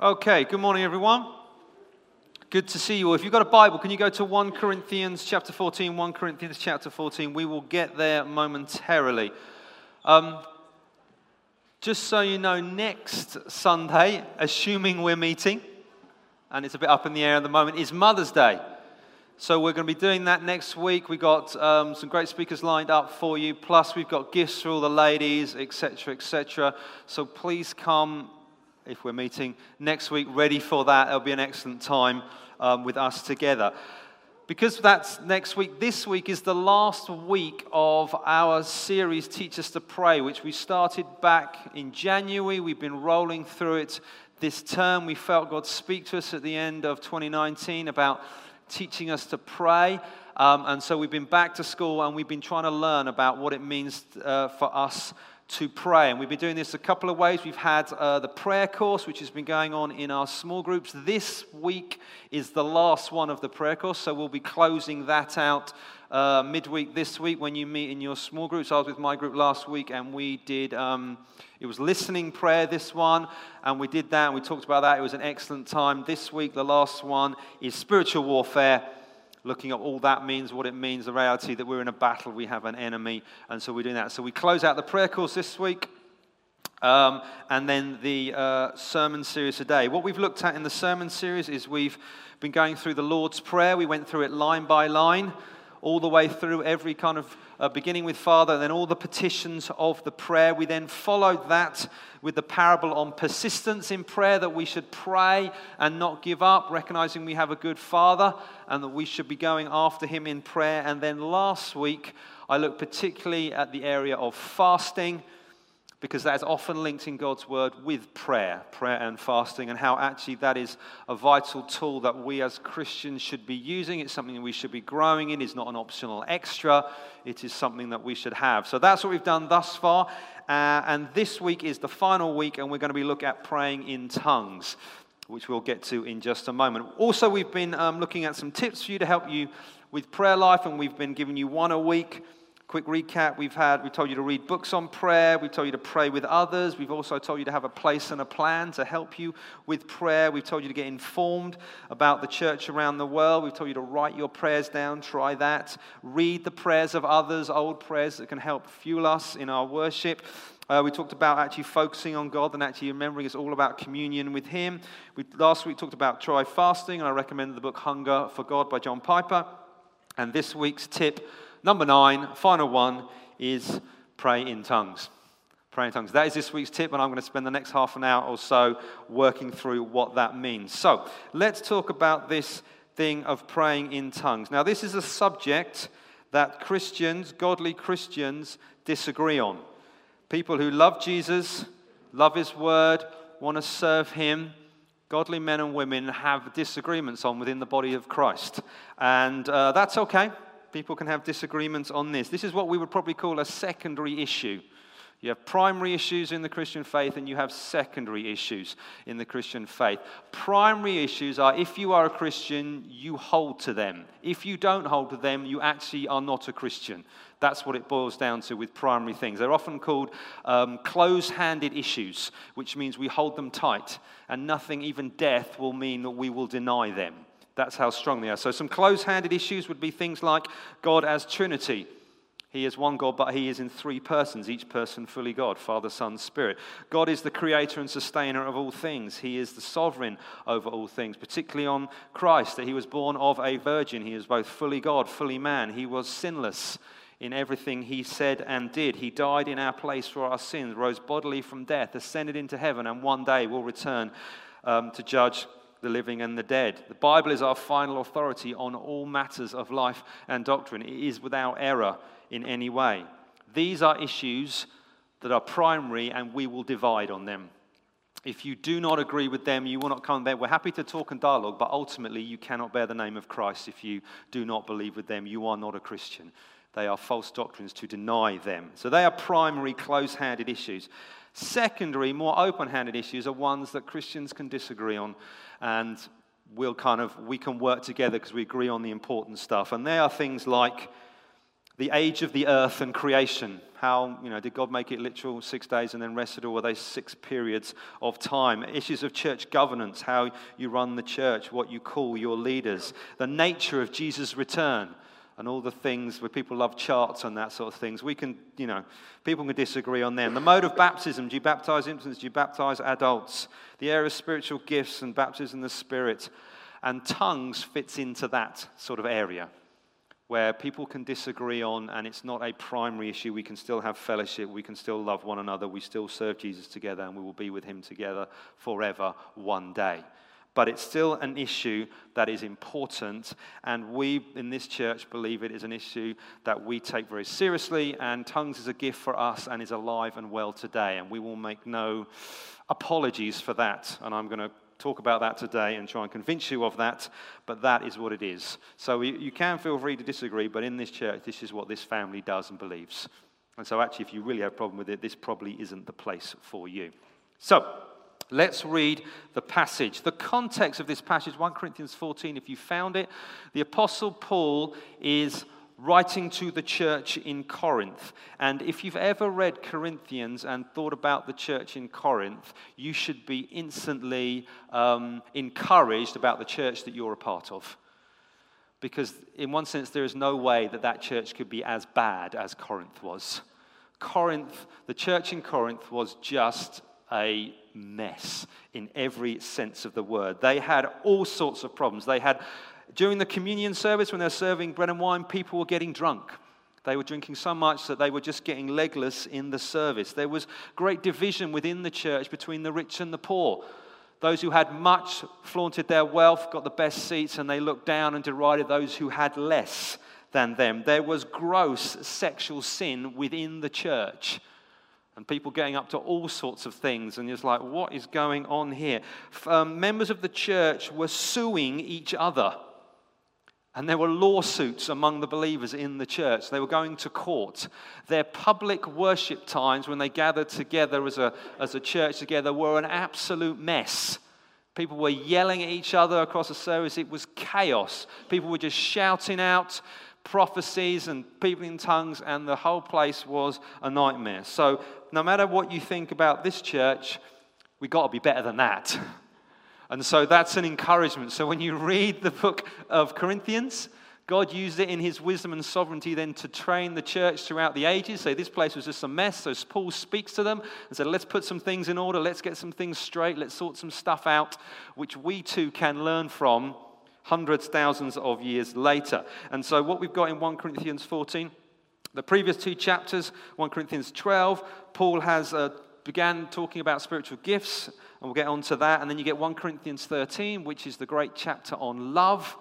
Okay, good morning, everyone. Good to see you all. If you've got a Bible, can you go to 1 Corinthians chapter 14? 1 Corinthians chapter 14. We will get there momentarily. Um, just so you know, next Sunday, assuming we're meeting, and it's a bit up in the air at the moment, is Mother's Day. So we're going to be doing that next week. We've got um, some great speakers lined up for you. Plus, we've got gifts for all the ladies, etc., etc. So please come if we're meeting next week, ready for that. It'll be an excellent time um, with us together. Because that's next week, this week is the last week of our series, Teach Us to Pray, which we started back in January. We've been rolling through it this term. We felt God speak to us at the end of 2019 about teaching us to pray. Um, and so we've been back to school and we've been trying to learn about what it means uh, for us to pray. And we've been doing this a couple of ways. We've had uh, the prayer course, which has been going on in our small groups. This week is the last one of the prayer course, so we'll be closing that out uh, midweek this week when you meet in your small groups. I was with my group last week, and we did. Um, it was listening prayer, this one, and we did that, and we talked about that. It was an excellent time. This week, the last one is spiritual warfare looking at all that means, what it means, the reality that we're in a battle, we have an enemy, and so we're doing that. So we close out the prayer course this week. Um, and then the uh, sermon series today. What we've looked at in the sermon series is we've been going through the Lord's Prayer. We went through it line by line all the way through every kind of uh, beginning with Father, and then all the petitions of the prayer. We then followed that with the parable on persistence in prayer that we should pray and not give up, recognizing we have a good Father and that we should be going after Him in prayer. And then last week, I looked particularly at the area of fasting because that is often linked in God's word with prayer, prayer and fasting, and how actually that is a vital tool that we as Christians should be using. It's something we should be growing in. It's not an optional extra, it is something that we should have. So that's what we've done thus far. Uh, and this week is the final week, and we're going to be looking at praying in tongues. Which we'll get to in just a moment. Also, we've been um, looking at some tips for you to help you with prayer life, and we've been giving you one a week Quick recap. We've had, we told you to read books on prayer, we told you to pray with others, we've also told you to have a place and a plan to help you with prayer, we've told you to get informed about the church around the world, we've told you to write your prayers down, try that, read the prayers of others, old prayers that can help fuel us in our worship. Uh, we talked about actually focusing on God and actually remembering it's all about communion with Him. We, last week talked about try fasting, and I recommended the book Hunger for God by John Piper. And this week's tip Number nine, final one, is pray in tongues. Pray in tongues. That is this week's tip, and I'm going to spend the next half an hour or so working through what that means. So let's talk about this thing of praying in tongues. Now, this is a subject that Christians, godly Christians, disagree on. People who love Jesus, love his word, want to serve him, godly men and women have disagreements on within the body of Christ. And uh, that's okay. People can have disagreements on this. This is what we would probably call a secondary issue. You have primary issues in the Christian faith and you have secondary issues in the Christian faith. Primary issues are if you are a Christian, you hold to them. If you don't hold to them, you actually are not a Christian. That's what it boils down to with primary things. They're often called um, close handed issues, which means we hold them tight, and nothing, even death, will mean that we will deny them. That's how strong they are. So, some close handed issues would be things like God as Trinity. He is one God, but He is in three persons, each person fully God Father, Son, Spirit. God is the creator and sustainer of all things. He is the sovereign over all things, particularly on Christ, that He was born of a virgin. He is both fully God, fully man. He was sinless in everything He said and did. He died in our place for our sins, rose bodily from death, ascended into heaven, and one day will return um, to judge the living and the dead. The Bible is our final authority on all matters of life and doctrine. It is without error in any way. These are issues that are primary, and we will divide on them. If you do not agree with them, you will not come there. We're happy to talk and dialogue, but ultimately, you cannot bear the name of Christ if you do not believe with them. You are not a Christian. They are false doctrines to deny them. So they are primary, close handed issues. Secondary, more open handed issues are ones that Christians can disagree on and we'll kind of we can work together because we agree on the important stuff and they are things like the age of the earth and creation. How, you know, did God make it literal six days and then rested, or were they six periods of time? Issues of church governance, how you run the church, what you call your leaders, the nature of Jesus' return, and all the things where people love charts and that sort of things. We can, you know, people can disagree on them. The mode of baptism do you baptize infants? Do you baptize adults? The area of spiritual gifts and baptism in the Spirit. And tongues fits into that sort of area where people can disagree on, and it's not a primary issue. We can still have fellowship, we can still love one another, we still serve Jesus together, and we will be with him together forever one day. But it's still an issue that is important, and we in this church believe it is an issue that we take very seriously, and tongues is a gift for us and is alive and well today, and we will make no apologies for that. And I'm going to talk about that today and try and convince you of that, but that is what it is. So you, can feel free to disagree, but in this church, this is what this family does and believes. And so, actually, if you really have a problem with it, this probably isn't the place for you. So, let's read the passage. The context of this passage, 1 Corinthians 14, if you found it, the Apostle Paul is writing to the church in Corinth. And if you've ever read Corinthians and thought about the church in Corinth, you should be instantly um, encouraged about the church that you're a part of. Because, in one sense, there is no way that that church could be as bad as Corinth was. Corinth, the church in Corinth was just a mess in every sense of the word. They had all sorts of problems. They had during the communion service, when they were serving bread and wine, people were getting drunk. They were drinking so much that they were just getting legless in the service. There was great division within the church between the rich and the poor. Those who had much flaunted their wealth, got the best seats, and they looked down and derided those who had less than them. There was gross sexual sin within the church. And people getting up to all sorts of things, and it's like, what is going on here? Um, members of the church were suing each other and there were lawsuits among the believers in the church. They were going to court. Their public worship times, when they gathered together as a, as a church together, were an absolute mess. People were yelling at each other across the service. It was chaos. People were just shouting out prophecies and people in tongues, and the whole place was a nightmare. So, no matter what you think about this church, we've got to be better than that. And so that's an encouragement. So when you read the book of Corinthians, God used it in his wisdom and sovereignty then to train the church throughout the ages. So this place was just a mess. So Paul speaks to them and said, Let's put some things in order. Let's get some things straight. Let's sort some stuff out, which we too can learn from hundreds, thousands of years later. And so what we've got in 1 Corinthians 14, the previous two chapters, 1 Corinthians 12, Paul has uh, began talking about spiritual gifts and we'll get on to that. And then you get 1 Corinthians 13, which is the great chapter on love.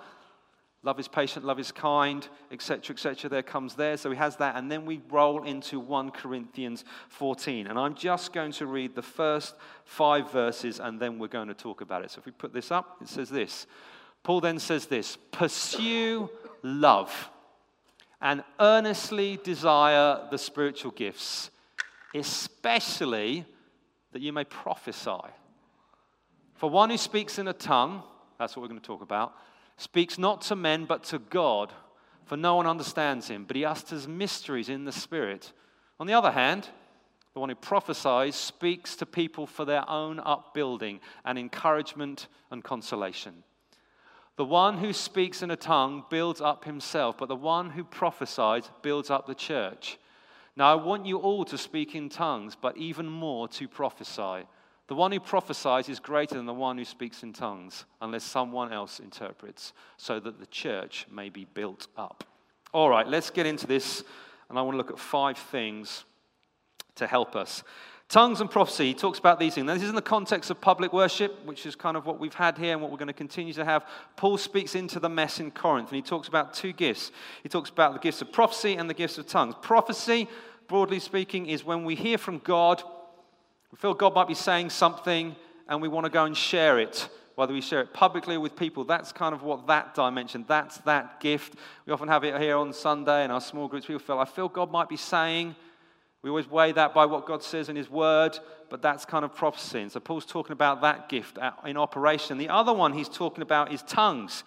Love is patient, love is kind, etc., etc. There comes there. So he has that. And then we roll into 1 Corinthians 14. And I'm just going to read the first five verses and then we're going to talk about it. So if we put this up, it says this. Paul then says this Pursue love and earnestly desire the spiritual gifts, especially that you may prophesy. For one who speaks in a tongue, that's what we're going to talk about, speaks not to men but to God, for no one understands him, but he utters mysteries in the Spirit. On the other hand, the one who prophesies speaks to people for their own upbuilding and encouragement and consolation. The one who speaks in a tongue builds up himself, but the one who prophesies builds up the church. Now, I want you all to speak in tongues, but even more to prophesy. The one who prophesies is greater than the one who speaks in tongues, unless someone else interprets, so that the church may be built up. All right, let's get into this, and I want to look at five things to help us. Tongues and prophecy, he talks about these things. Now, this is in the context of public worship, which is kind of what we've had here and what we're going to continue to have. Paul speaks into the mess in Corinth, and he talks about two gifts. He talks about the gifts of prophecy and the gifts of tongues. Prophecy, broadly speaking, is when we hear from God we feel God might be saying something and we want to go and share it, whether we share it publicly or with people. That's kind of what that dimension, that's that gift. We often have it here on Sunday in our small groups. People feel, I feel God might be saying, We always weigh that by what God says in His Word, but that's kind of prophecy. And so Paul's talking about that gift in operation. The other one he's talking about is tongues.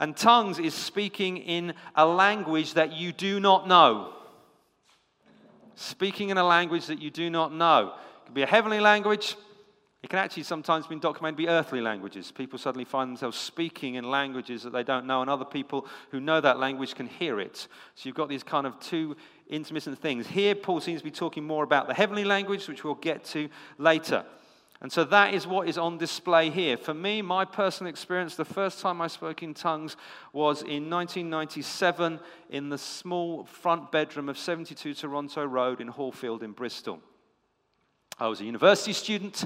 And tongues is speaking in a language that you do not know. Speaking in a language that you do not know. It could be a heavenly language, it can actually sometimes be documented to be earthly languages. People suddenly find themselves speaking in languages that they don't know, and other people who know that language can hear it. So you've got these kind of two intermittent things. Here, Paul seems to be talking more about the heavenly language, which we'll get to later. And so that is what is on display here. For me, my personal experience, the first time I spoke in tongues was in 1997 in the small front bedroom of 72 Toronto Road in Horfield in Bristol. I was a university student.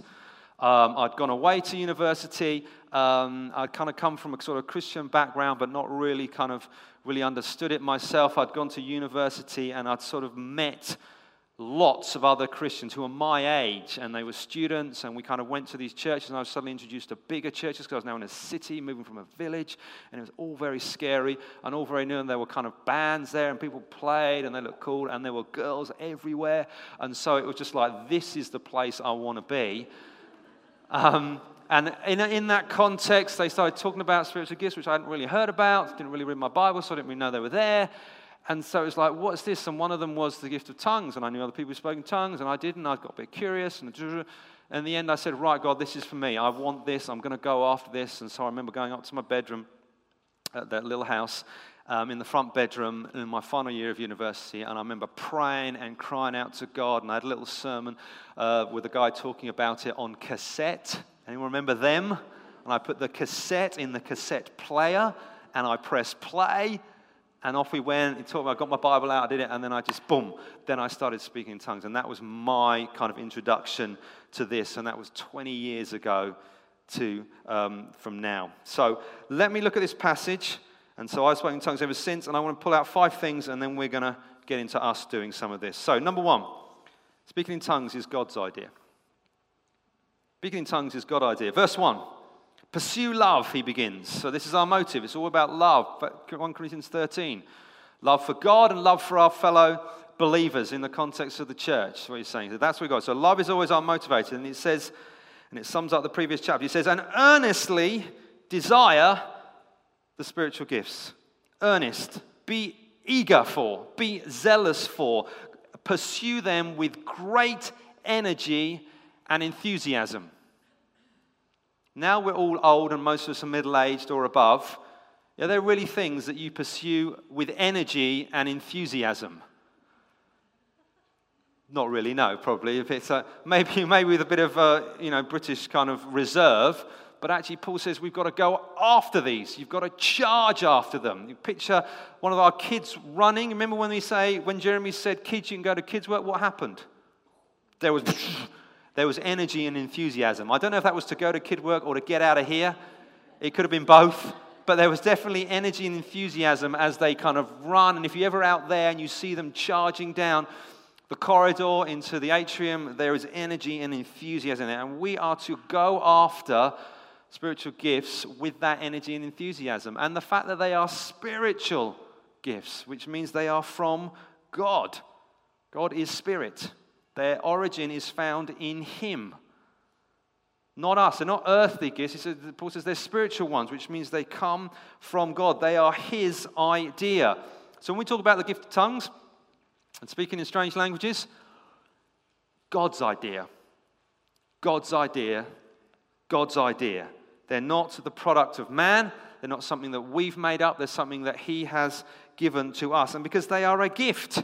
Um, I'd gone away to university. Um, I'd kind of come from a sort of Christian background, but not really kind of really understood it myself. I'd gone to university and I'd sort of met lots of other Christians who were my age, and they were students, and we kind of went to these churches, and I was suddenly introduced to bigger churches because I was now in a city, moving from a village, and it was all very scary and all very new, and there were kind of bands there, and people played, and they looked cool, and there were girls everywhere, and so it was just like, this is the place I want to be. Um, and in, in that context, they started talking about spiritual gifts, which I hadn't really heard about, didn't really read my Bible, so I didn't really know they were there. And so it was like, what's this? And one of them was the gift of tongues. And I knew other people who spoke in tongues, and I didn't. I got a bit curious. And in the end, I said, right, God, this is for me. I want this. I'm going to go after this. And so I remember going up to my bedroom at that little house um, in the front bedroom in my final year of university. And I remember praying and crying out to God. And I had a little sermon uh, with a guy talking about it on cassette. Anyone remember them? And I put the cassette in the cassette player and I pressed play and off we went. He taught me, I got my Bible out, I did it, and then I just, boom, then I started speaking in tongues. And that was my kind of introduction to this. And that was 20 years ago to um, from now. So let me look at this passage. And so I've spoken in tongues ever since, and I want to pull out five things, and then we're going to get into us doing some of this. So, number one, speaking in tongues is God's idea. Speaking in tongues is God's idea. Verse 1 Pursue love, he begins. So this is our motive. It's all about love. 1 Corinthians 13. Love for God and love for our fellow believers in the context of the church. That's what he's saying. So that's what we got. So love is always our motivator. And it says, and it sums up the previous chapter. He says, and earnestly desire the spiritual gifts. Earnest. Be eager for. Be zealous for. Pursue them with great energy and enthusiasm. Now we're all old and most of us are middle aged or above. Yeah, they're really things that you pursue with energy and enthusiasm. Not really, no, probably. If it's a, maybe, maybe with a bit of a, you know, British kind of reserve. But actually, Paul says we've got to go after these. You've got to charge after them. You picture one of our kids running. Remember when we say, when Jeremy said, kids, you can go to kids' work, what happened? There was There was energy and enthusiasm. I don't know if that was to go to kid work or to get out of here. It could have been both. But there was definitely energy and enthusiasm as they kind of run. And if you're ever out there and you see them charging down the corridor into the atrium, there is energy and enthusiasm there. And we are to go after spiritual gifts with that energy and enthusiasm. And the fact that they are spiritual gifts, which means they are from God. God is spirit. Their origin is found in Him, not us. They're not earthly gifts. Paul says they're spiritual ones, which means they come from God. They are His idea. So when we talk about the gift of tongues and speaking in strange languages, God's idea. God's idea. God's idea. They're not the product of man. They're not something that we've made up. They're something that He has given to us. And because they are a gift,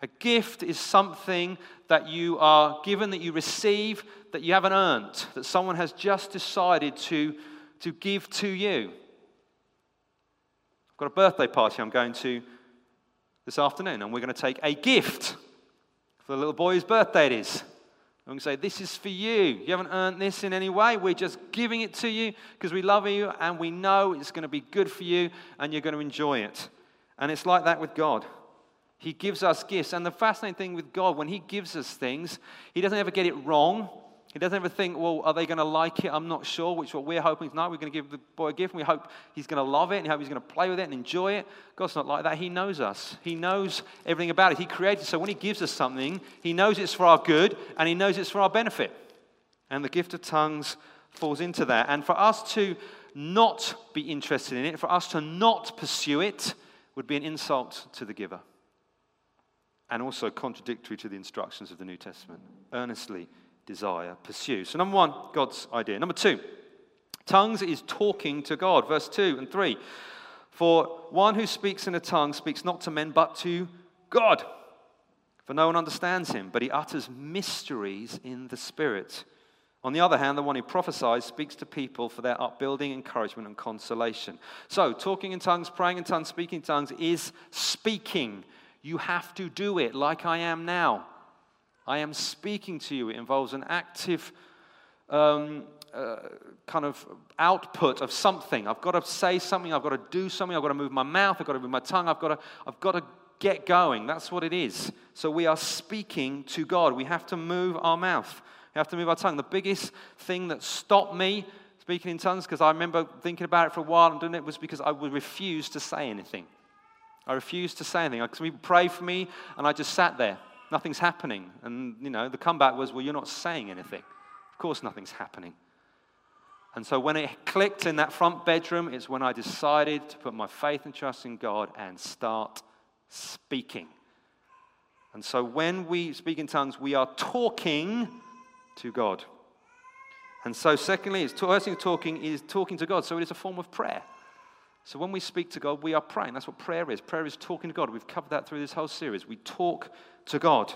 a gift is something that you are given, that you receive, that you haven't earned, that someone has just decided to, to give to you. I've got a birthday party I'm going to this afternoon, and we're going to take a gift for the little boy whose birthday it is. Going to say, This is for you. You haven't earned this in any way. We're just giving it to you because we love you and we know it's going to be good for you and you're going to enjoy it. And it's like that with God. He gives us gifts. And the fascinating thing with God, when He gives us things, He doesn't ever get it wrong. He doesn't ever think, well, are they going to like it? I'm not sure, which what we're hoping tonight. We're going to give the boy a gift, and we hope he's going to love it, and hope he's going to play with it and enjoy it. God's not like that. He knows us, He knows everything about it. He created it. So when He gives us something, He knows it's for our good, and He knows it's for our benefit. And the gift of tongues falls into that. And for us to not be interested in it, for us to not pursue it, would be an insult to the giver and also contradictory to the instructions of the New Testament. Earnestly desire, pursue. So, number one, God's idea. Number two, tongues is talking to God. Verse 2 and 3. For one who speaks in a tongue speaks not to men but to God. For no one understands him, but he utters mysteries in the Spirit. On the other hand, the one who prophesies speaks to people for their upbuilding, encouragement, and consolation. So, talking in tongues, praying in tongues, speaking in tongues is speaking. You have to do it like I am now. I am speaking to you. It involves an active um, uh, kind of output of something. I've got to say something. I've got to do something. I've got to move my mouth. I've got to move my tongue. I've got to, I've got to get going. That's what it is. So we are speaking to God. We have to move our mouth. We have to move our tongue. The biggest thing that stopped me speaking in tongues, because I remember thinking about it for a while and doing it, was because I would refuse to say anything. I refused to say anything. Because people pray for me, and I just sat there. Nothing's happening. And, you know, the comeback was, well, you're not saying anything. Of course, nothing's happening. And so when it clicked in that front bedroom, it's when I decided to put my faith and trust in God and start speaking. And so when we speak in tongues, we are talking to God. And so, secondly, it's first thing talking is talking to God. So it is a form of prayer. So when we speak to God, we are praying. That's what prayer is. Prayer is talking to God. We've covered that through this whole series. We talk to God.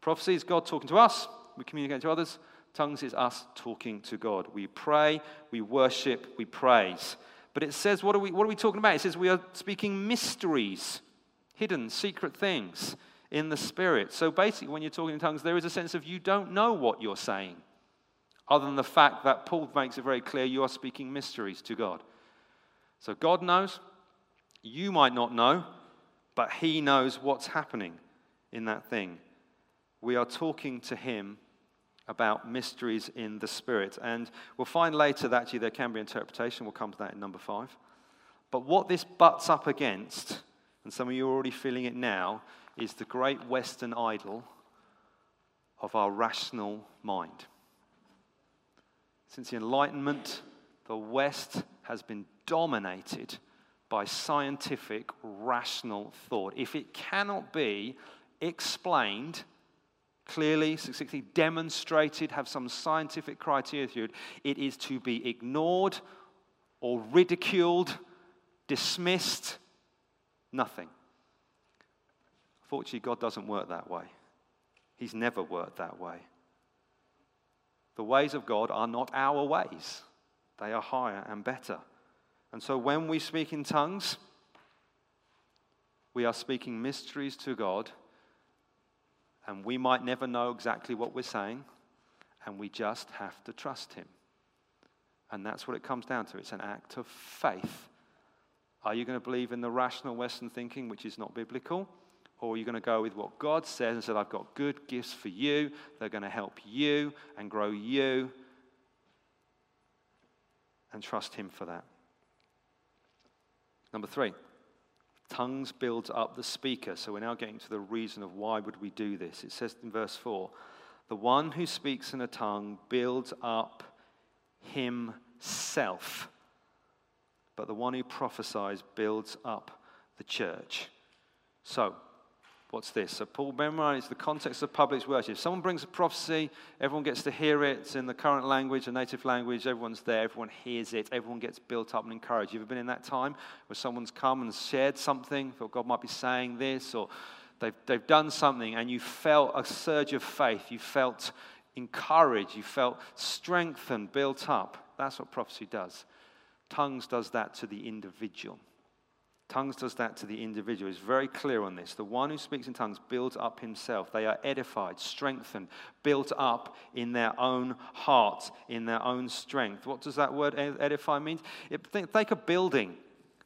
Prophecy is God talking to us. We communicate to others. Tongues is us talking to God. We pray, we worship, we praise. But it says, what are we, what are we talking about? It says we are speaking mysteries, hidden, secret things in the Spirit. So basically, when you're talking in tongues, there is a sense of you don't know what you're saying, other than the fact that Paul makes it very clear you are speaking mysteries to God. So God knows, you might not know, but He knows what's happening in that thing. We are talking to Him about mysteries in the Spirit. And we'll find later that actually there can be interpretation. We'll come to that in number five. But what this butts up against, and some of you are already feeling it now, is the great Western idol of our rational mind. Since the Enlightenment, the West has been dominated by scientific, rational thought. If it cannot be explained, clearly, succinctly demonstrated, have some scientific criteria to it, it is to be ignored or ridiculed, dismissed, nothing. Fortunately, God doesn't work that way. He's never worked that way. The ways of God are not our ways, they are higher and better. And so when we speak in tongues, we are speaking mysteries to God, and we might never know exactly what we're saying, and we just have to trust Him. And that's what it comes down to. It's an act of faith. Are you going to believe in the rational Western thinking, which is not biblical? Or are you going to go with what God says and said, I've got good gifts for you. They're going to help you and grow you. And trust Him for that. Number three, tongues builds up the speaker. So we're now getting to the reason of why would we do this. It says in verse 4, the one who speaks in a tongue builds up himself, but the one who prophesies builds up the church. So, What's this? So, Paul, it's the context of public worship. If someone brings a prophecy, everyone gets to hear it. In the current language, the native language. Everyone's there. Everyone hears it. Everyone gets built up and encouraged. You ever been in that time where someone's come and shared something, thought God might be saying this, or they've, they've done something, and you felt a surge of faith. You felt encouraged. You felt strengthened, built up. That's what prophecy does. Tongues does that to the individual. Tongues does that to the individual. It's very clear on this. The one who speaks in tongues builds up himself. They are edified, strengthened, built up in their own hearts, in their own strength. What does that word edify mean? It, think, take a building.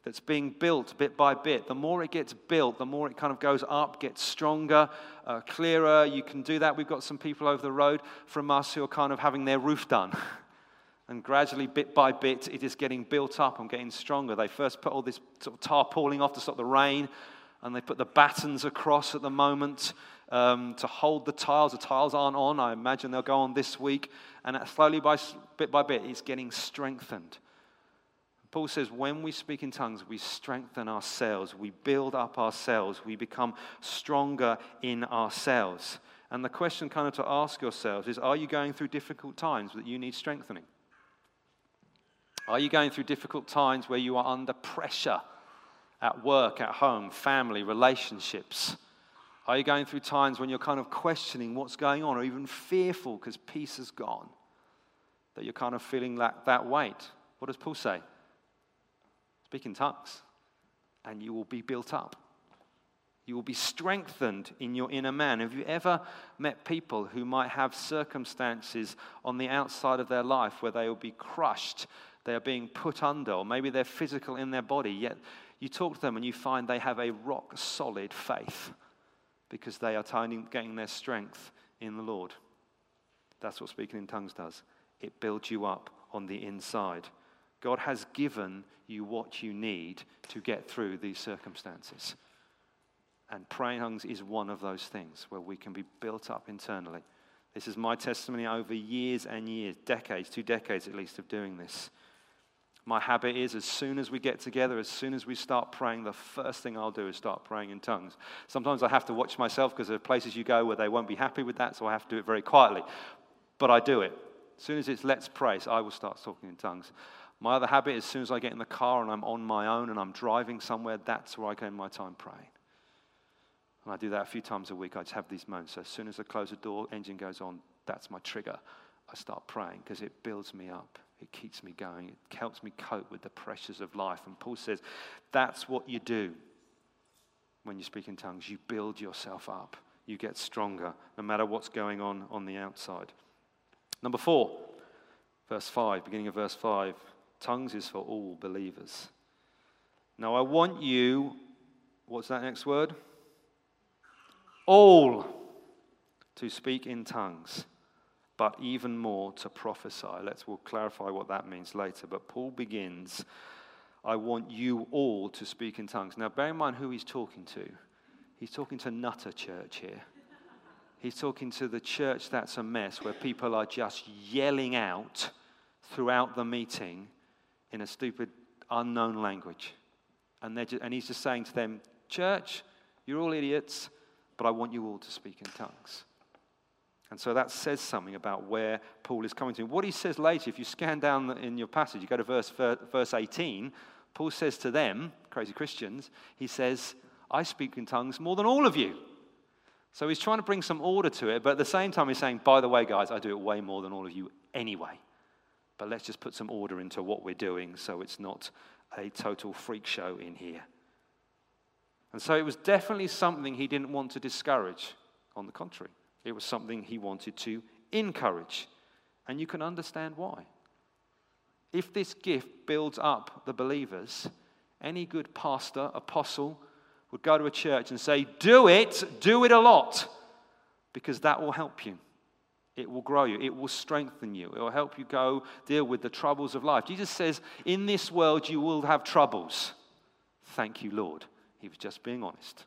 that's being built bit by bit. The more it gets built, the more it kind of goes up, gets stronger, uh, clearer. You can do that. We've got some people over the road from us who are kind of having their roof done. And gradually, bit by bit, it is getting built up and getting stronger. They first put all this sort of tarpaulin off to stop the rain, and they put the battens across at the moment um, to hold the tiles. The tiles aren't on. I imagine they'll go on this week. And slowly, by, bit by bit, it's getting strengthened. Paul says, when we speak in tongues, we strengthen ourselves, we build up ourselves, we become stronger in ourselves. And the question, kind of, to ask yourselves is Are you going through difficult times that you need strengthening? Are you going through difficult times where you are under pressure at work, at home, family, relationships? Are you going through times when you're kind of questioning what's going on or even fearful because peace has gone? That you're kind of feeling that, that weight? What does Paul say? Speak in tongues, and you will be built up. You will be strengthened in your inner man. Have you ever met people who might have circumstances on the outside of their life where they will be crushed, they are being put under, or maybe they're physical in their body, yet you talk to them and you find they have a rock solid faith because they are getting their strength in the Lord. That's what speaking in tongues does. It builds you up on the inside. God has given you what you need to get through these circumstances. And praying tongues is one of those things where we can be built up internally. This is my testimony over years and years, decades, two decades at least, of doing this. My habit is as soon as we get together, as soon as we start praying, the first thing I'll do is start praying in tongues. Sometimes I have to watch myself because there are places you go where they won't be happy with that, so I have to do it very quietly. But I do it. As soon as it's let's pray, so I will start talking in tongues. My other habit is as soon as I get in the car and I'm on my own and I'm driving somewhere, that's where I spend my time praying. And I do that a few times a week. I just have these moments. So as soon as I close the door, engine goes on, that's my trigger. I start praying because it builds me up. It keeps me going. It helps me cope with the pressures of life. And Paul says that's what you do when you speak in tongues. You build yourself up. You get stronger no matter what's going on on the outside. Number four, verse 5, beginning of verse 5. Tongues is for all believers. Now, I want you, what's that next word? All to speak in tongues, but even more to prophesy. Let's we'll clarify what that means later. But Paul begins, I want you all to speak in tongues. Now, bear in mind who he's talking to. He's talking to Nutter Church here. He's talking to the church that's a mess, where people are just yelling out throughout the meeting in a stupid, unknown language. And, just, and he's just saying to them, Church, you're all idiots, but I want you all to speak in tongues. And so that says something about where Paul is coming to. What he says later, if you scan down in your passage, you go to verse, verse 18, Paul says to them, crazy Christians, he says, I speak in tongues more than all of you. So he's trying to bring some order to it, but at the same time, he's saying, by the way, guys, I do it way more than all of you anyway. But let's just put some order into what we're doing so it's not a total freak show in here. And so it was definitely something he didn't want to discourage. On the contrary, it was something he wanted to encourage. And you can understand why. If this gift builds up the believers, any good pastor, apostle, would go to a church and say, Do it, do it a lot, because that will help you. It will grow you. It will strengthen you. It will help you go deal with the troubles of life. Jesus says, In this world you will have troubles. Thank you, Lord. He was just being honest.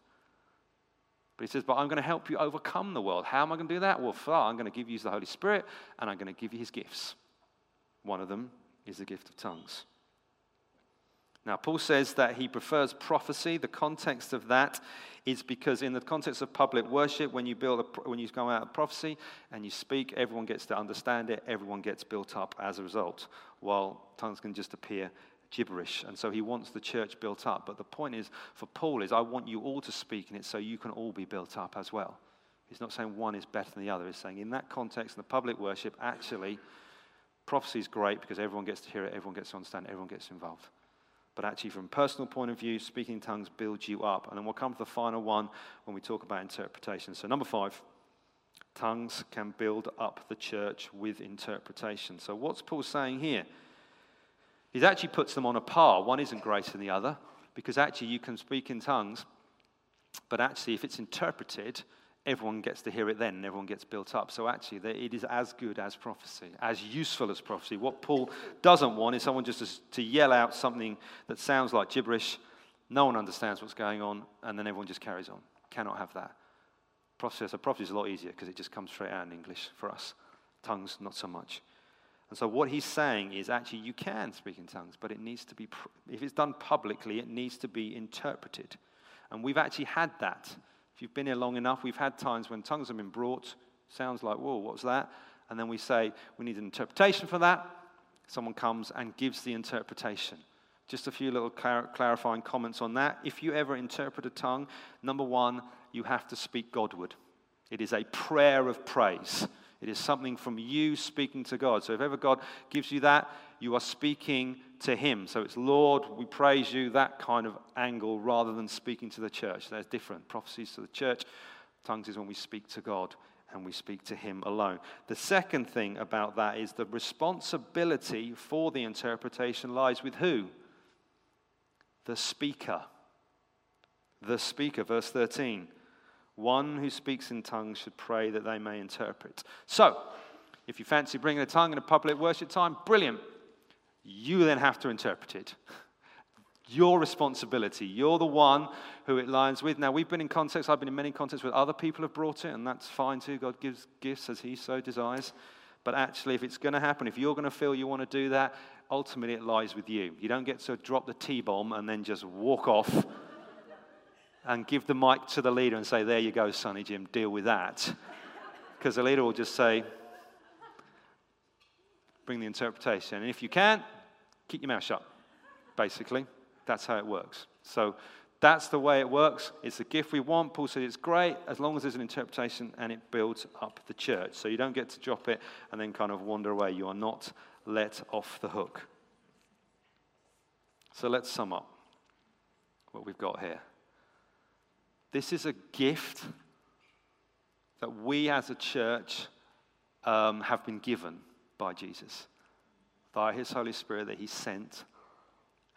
But he says, But I'm going to help you overcome the world. How am I going to do that? Well, I'm going to give you the Holy Spirit and I'm going to give you his gifts. One of them is the gift of tongues. Now, Paul says that he prefers prophecy. The context of that is because, in the context of public worship, when you, build a, when you go out of prophecy and you speak, everyone gets to understand it, everyone gets built up as a result, while tongues can just appear gibberish. And so he wants the church built up. But the point is, for Paul, is I want you all to speak in it so you can all be built up as well. He's not saying one is better than the other. He's saying in that context, in the public worship, actually, prophecy is great because everyone gets to hear it, everyone gets to understand everyone gets involved. But actually, from a personal point of view, speaking in tongues builds you up. And then we'll come to the final one when we talk about interpretation. So, number five, tongues can build up the church with interpretation. So, what's Paul saying here? He actually puts them on a par. One isn't greater than the other because actually you can speak in tongues, but actually, if it's interpreted, everyone gets to hear it then and everyone gets built up. So actually, it is as good as prophecy, as useful as prophecy. What Paul doesn't want is someone just to yell out something that sounds like gibberish. No one understands what's going on, and then everyone just carries on. Cannot have that. Prophecy, so prophecy is a lot easier because it just comes straight out in English for us. Tongues, not so much. And so what he's saying is actually you can speak in tongues, but it needs to be, if it's done publicly, it needs to be interpreted. And we've actually had that if you've been here long enough, we've had times when tongues have been brought. Sounds like, whoa, what's that? And then we say, we need an interpretation for that. Someone comes and gives the interpretation. Just a few little clar- clarifying comments on that. If you ever interpret a tongue, number one, you have to speak Godward. It is a prayer of praise. It is something from you speaking to God. So if ever God gives you that, you are speaking to Him. So it's Lord, we praise you, that kind of angle rather than speaking to the church. There's different prophecies to the church. Tongues is when we speak to God and we speak to Him alone. The second thing about that is the responsibility for the interpretation lies with who? The speaker. The speaker, verse 13. One who speaks in tongues should pray that they may interpret. So, if you fancy bringing a tongue in a public worship time, brilliant. You then have to interpret it. Your responsibility. You're the one who it lines with. Now, we've been in contexts, I've been in many contexts where other people have brought it, and that's fine too. God gives gifts as He so desires. But actually, if it's going to happen, if you're going to feel you want to do that, ultimately it lies with you. You don't get to drop the T bomb and then just walk off and give the mic to the leader and say, There you go, Sonny Jim, deal with that. Because the leader will just say, bring the interpretation. And if you can't, keep your mouth shut, basically. That's how it works. So that's the way it works. It's a gift we want. Paul said it's great as long as there's an interpretation and it builds up the church. So you don't get to drop it and then kind of wander away. You are not let off the hook. So let's sum up what we've got here. This is a gift that we as a church um, have been given by Jesus, by his Holy Spirit that he sent,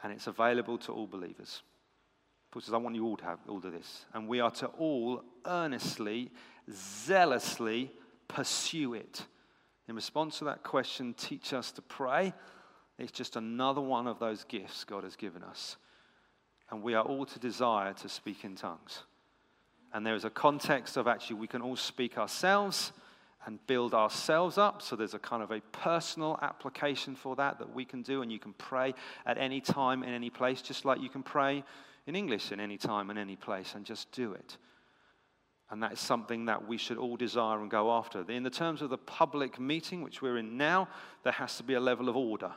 and it's available to all believers. Paul says, I want you all to have all of this. And we are to all earnestly, zealously pursue it. In response to that question, teach us to pray. It's just another one of those gifts God has given us. And we are all to desire to speak in tongues. And there is a context of actually we can all speak ourselves and build ourselves up. So there's a kind of a personal application for that that we can do, and you can pray at any time in any place, just like you can pray in English in any time in any place, and just do it. And that is something that we should all desire and go after. In the terms of the public meeting, which we're in now, there has to be a level of order.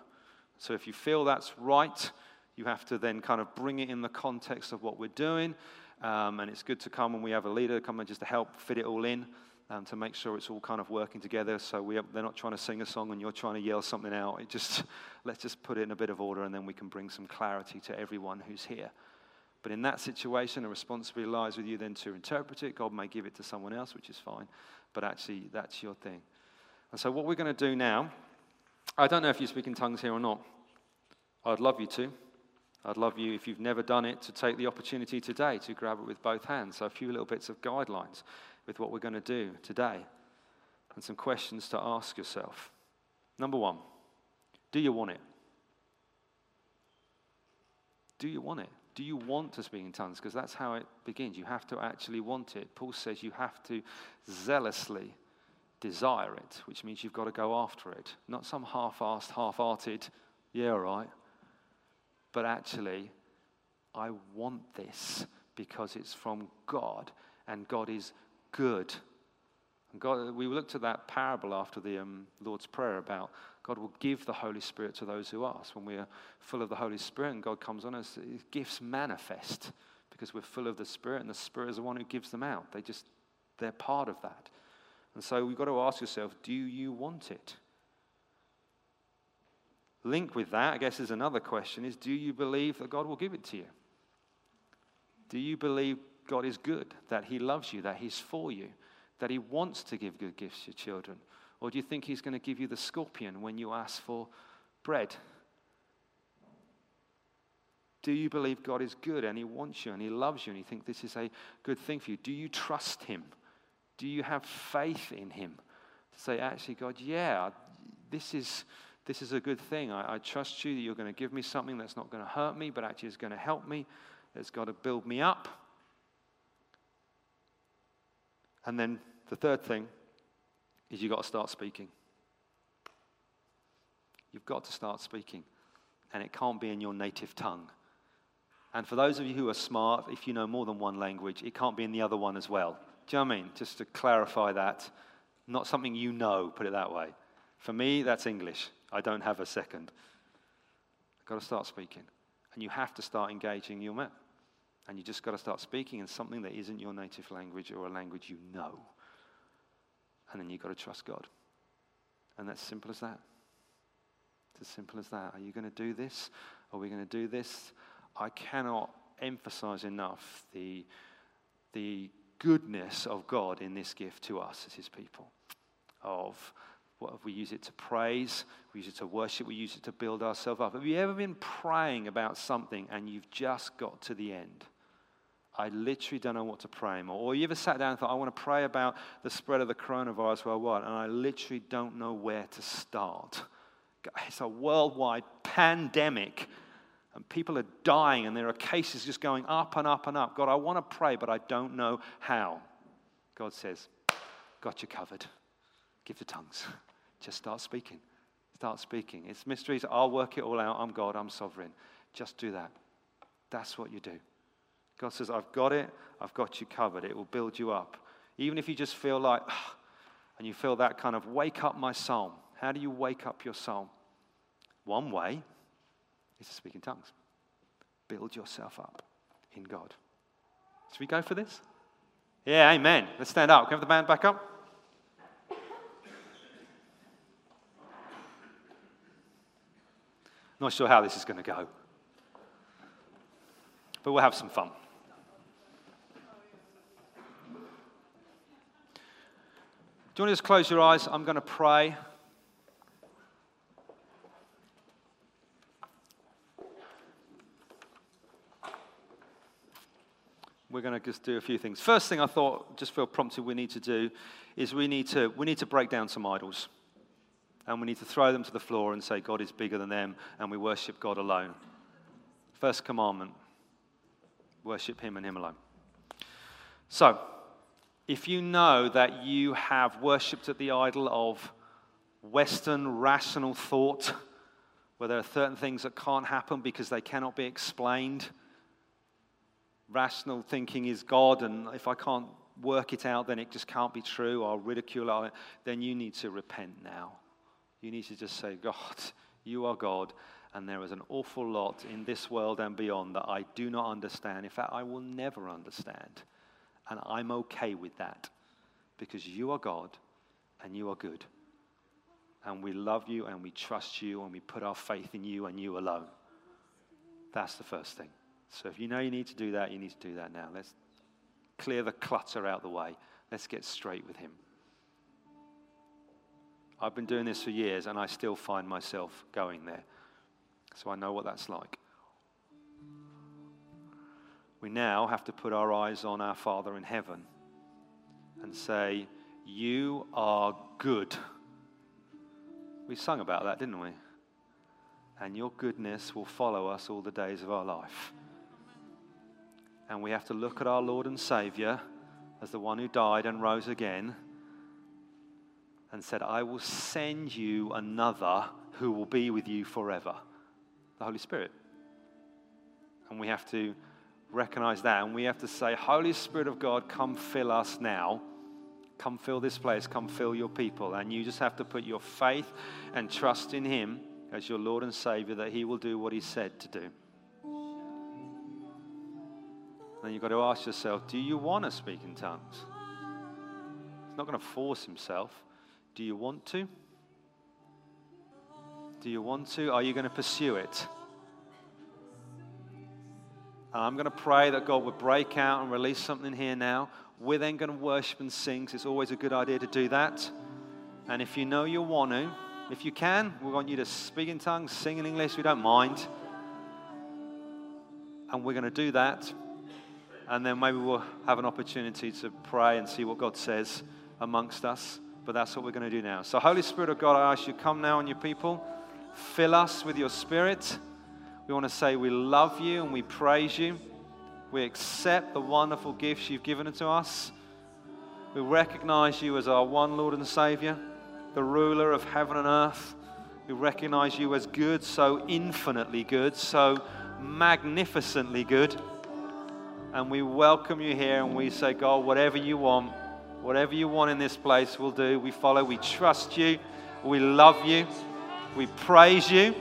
So if you feel that's right, you have to then kind of bring it in the context of what we're doing. Um, and it's good to come when we have a leader come and just to help fit it all in um, to make sure it's all kind of working together. So we they're not trying to sing a song and you're trying to yell something out. It just let's just put it in a bit of order and then we can bring some clarity to everyone who's here. But in that situation, the responsibility lies with you then to interpret it. God may give it to someone else, which is fine, but actually that's your thing. And so what we're going to do now, I don't know if you speak in tongues here or not. I'd love you to. I'd love you, if you've never done it, to take the opportunity today to grab it with both hands. So, a few little bits of guidelines with what we're going to do today and some questions to ask yourself. Number one, do you want it? Do you want it? Do you want to speak in tongues? Because that's how it begins. You have to actually want it. Paul says you have to zealously desire it, which means you've got to go after it. Not some half assed, half hearted, yeah, all right. But actually, I want this because it's from God, and God is good. And God, we looked at that parable after the um, Lord's Prayer about God will give the Holy Spirit to those who ask. When we are full of the Holy Spirit and God comes on us, gifts manifest because we're full of the Spirit, and the Spirit is the one who gives them out. They just, they're part of that. And so we've got to ask yourself do you want it? Link with that, I guess, is another question is do you believe that God will give it to you? Do you believe God is good, that He loves you, that He's for you, that He wants to give good gifts to children? Or do you think He's going to give you the scorpion when you ask for bread? Do you believe God is good and He wants you and He loves you and you think this is a good thing for you? Do you trust Him? Do you have faith in Him? To say, actually, God, yeah, this is, this is a good thing. I, I trust you that you're going to give me something that's not going to hurt me, but actually is going to help me. It's got to build me up. And then the third thing is you've got to start speaking. You've got to start speaking. And it can't be in your native tongue. And for those of you who are smart, if you know more than one language, it can't be in the other one as well. Do you know I mean? Just to clarify that. Not something you know, put it that way. For me, that's English. I don't have a second. I've got to start speaking. And you have to start engaging your men. And you just got to start speaking in something that isn't your native language or a language you know. And then you've got to trust God. And that's simple as that. It's as simple as that. Are you going to do this? Are we going to do this? I cannot emphasize enough the, the goodness of God in this gift to us as His people. Of what, have we use it to praise, we use it to worship, we use it to build ourselves up. Have you ever been praying about something and you've just got to the end? I literally don't know what to pray anymore. Or you ever sat down and thought, I want to pray about the spread of the coronavirus worldwide, and I literally don't know where to start. It's a worldwide pandemic, and people are dying, and there are cases just going up and up and up. God, I want to pray, but I don't know how. God says, Got you covered. Give the tongues. Just start speaking. Start speaking. It's mysteries. I'll work it all out. I'm God. I'm sovereign. Just do that. That's what you do. God says, I've got it, I've got you covered. It will build you up. Even if you just feel like, and you feel that kind of wake up my psalm. How do you wake up your psalm? One way is to speak in tongues. Build yourself up in God. Should we go for this? Yeah, amen. Let's stand up. Can we have the band back up? Not sure how this is going to go, but we'll have some fun. Do you want to just close your eyes? I'm going to pray. We're going to just do a few things. First thing I thought, just feel prompted we need to do, is we need to, we need to break down some idols. And we need to throw them to the floor and say, God is bigger than them, and we worship God alone. First commandment worship Him and Him alone. So, if you know that you have worshipped at the idol of Western rational thought, where there are certain things that can't happen because they cannot be explained, rational thinking is God, and if I can't work it out, then it just can't be true, I'll ridicule it, then you need to repent now. You need to just say, God, you are God, and there is an awful lot in this world and beyond that I do not understand. In fact, I will never understand. And I'm okay with that because you are God and you are good. And we love you and we trust you and we put our faith in you and you alone. That's the first thing. So if you know you need to do that, you need to do that now. Let's clear the clutter out the way. Let's get straight with Him. I've been doing this for years and I still find myself going there. So I know what that's like we now have to put our eyes on our Father in heaven and say, You are good. We sung about that, didn't we? And your goodness will follow us all the days of our life. And we have to look at our Lord and Savior as the one who died and rose again and said, I will send you another who will be with you forever the Holy Spirit. And we have to recognize that. And we have to say, Holy Spirit of God, come fill us now. Come fill this place. Come fill your people. And you just have to put your faith and trust in Him as your Lord and Savior that He will do what He said to do. Then you've got to ask yourself, do you want to speak in tongues? He's not going to force Himself. Do you want to? Do you want to? Are you going to pursue it? And I'm going to pray that God would break out and release something here now. We're then going to worship and sing. it's always a good idea to do that. And if you know you want to, if you can, we want you to speak in tongues, sing in English. We don't mind. and we're going to do that. And then maybe we'll have an opportunity to pray and see what God says amongst us. But that's what we're going to do now. So, Holy Spirit of God, I ask you, come now on your people. Fill us with your spirit. We want to say we love you and we praise you. We accept the wonderful gifts you've given to us. We recognize you as our one Lord and Savior, the ruler of heaven and earth. We recognize you as good, so infinitely good, so magnificently good. And we welcome you here and we say, God, whatever you want, whatever you want in this place, we'll do. We follow, we trust you, we love you, we praise you.